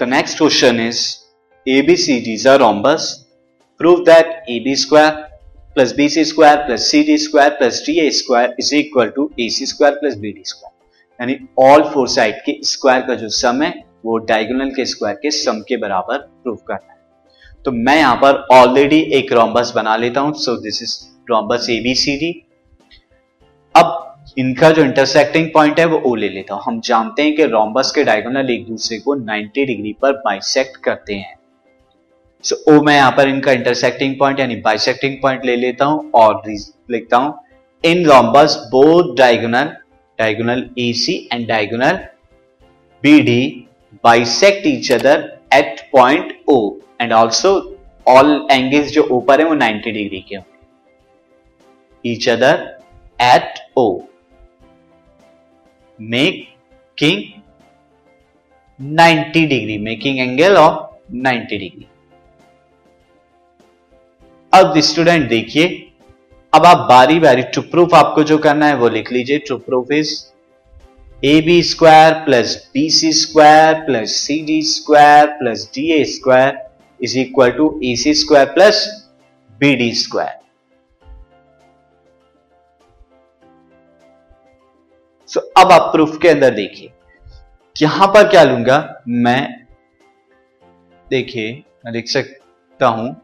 The next question is ABCD is a rhombus. Prove that AB square plus BC square plus CD square plus DA square is equal to AC square plus BD square. यानी all four side के square का जो सम है वो diagonal के square के सम के बराबर प्रूव करना है तो मैं यहाँ पर ऑलरेडी एक रोम्बस बना लेता हूँ so this is rhombus ABCD अब इनका जो इंटरसेक्टिंग पॉइंट है वो ओ ले लेता हूँ। हम जानते हैं कि रोम्बस के डायगोनल एक दूसरे को 90 डिग्री पर बाइसेक्ट करते हैं। सो so, ओ मैं यहाँ पर इनका इंटरसेक्टिंग पॉइंट यानी बाइसेक्टिंग पॉइंट ले लेता हूँ और लिखता हूँ। In rhombus both diagonal diagonal A C and diagonal B D bisect each other at point O and also all angles जो ऊपर है वो 90 डिग्री के होंगे। Each other at at Making 90 degree making angle of 90 degree अब student देखिए, अब आप बारी बारी टू प्रूफ आपको जो करना है वो लिख लीजिए to proof is A B square plus B C square plus C D square plus D A square is equal to A C square plus B D square so अब आप proof के अंदर देखिए। यहाँ पर क्या लूँगा? मैं देखिए, मैं लिख सकता हूँ।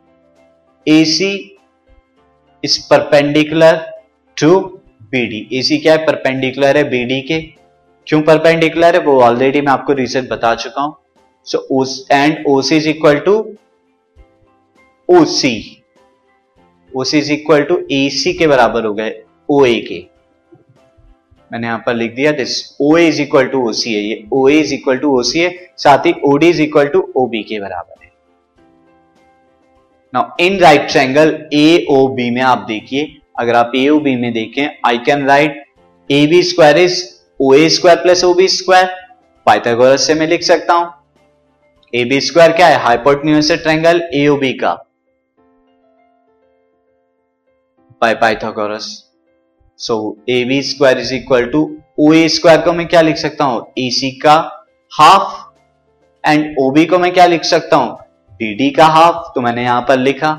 A C is perpendicular to BD AC क्या है? परपेंडिकुलर है बीडी के। क्यों परपेंडिकुलर है? वो ऑलरेडी मैं आपको रीजन बता चुका हूँ। So and OC is equal to O OC OC is equal to AC के बराबर हो गए ओ ए के। मैंने यहाँ पर लिख दिया this O is equal to OC है ये O is equal to OC है साथ ही OD is equal to OB के बराबर है। Now in right triangle A O B में आप देखिए, अगर आप ए ओ बी में देखें I can write A B square is O A square plus O B square Pythagoras से मैं लिख सकता हूँ। ए बी स्क्वायर क्या है? Hypotenuse triangle A O B का। By Pythagoras so A B square is equal to O A square को मैं क्या लिख सकता हूँ? ए सी का हाफ़ एंड ओ बी को मैं क्या लिख सकता हूँ? बी डी का हाफ़ तो मैंने यहाँ पर लिखा।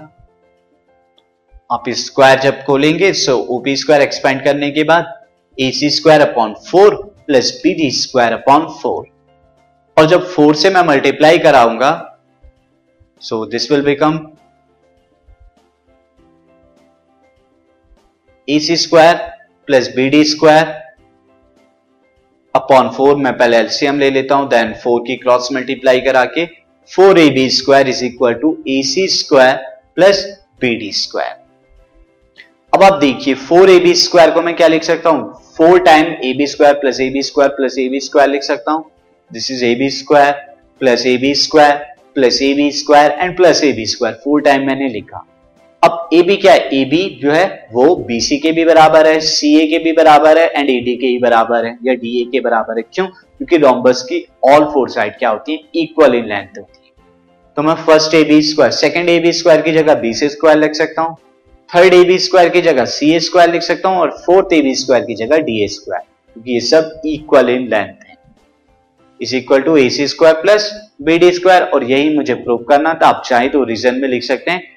आप स्क्वायर जब खोलेंगे सो ओपी स्क्वायर एक्सपेंड करने के बाद A C square upon four plus B D square upon four और जब फोर से मैं मल्टीप्लाई कराऊँगा so this will become A C square plus B D square upon four मैं पहले एलसीएम ले लेता हूँ देन फोर की क्रॉस मल्टीप्लाई करा के four A B square is equal to A C square plus B D square अब आप देखिए फोर ए बी स्क्वायर को मैं क्या लिख सकता हूँ? Four time A B square plus A B square plus A B square लिख सकता हूँ। This is A B square plus A B square plus A B square and plus A B square four time मैंने लिखा। अब A B क्या है? A B जो है, वो बी सी के भी बराबर है सी ए के भी बराबर है एंड ए डी के ही बराबर है, या डी ए के बराबर है। क्यों? क्योंकि रोम्बस की ऑल फोर साइड क्या होती है? इक्वल इन लेंथ होती है। तो मैं first A B square second A B square की जगह बी सी स्क्वायर लिख सकता हूँ थर्ड ए बी स्क्वायर की जगह सी ए स्क्वायर लिख सकता हूँ, और फोर्थ ए बी स्क्वायर की जगह डी ए स्क्वायर क्योंकि ये सब इक्वल इन लेंथ है। Is equal to A C square plus B D square और यही मुझे प्रूव करना था। आप चाहे तो रीजन में लिख सकते हैं।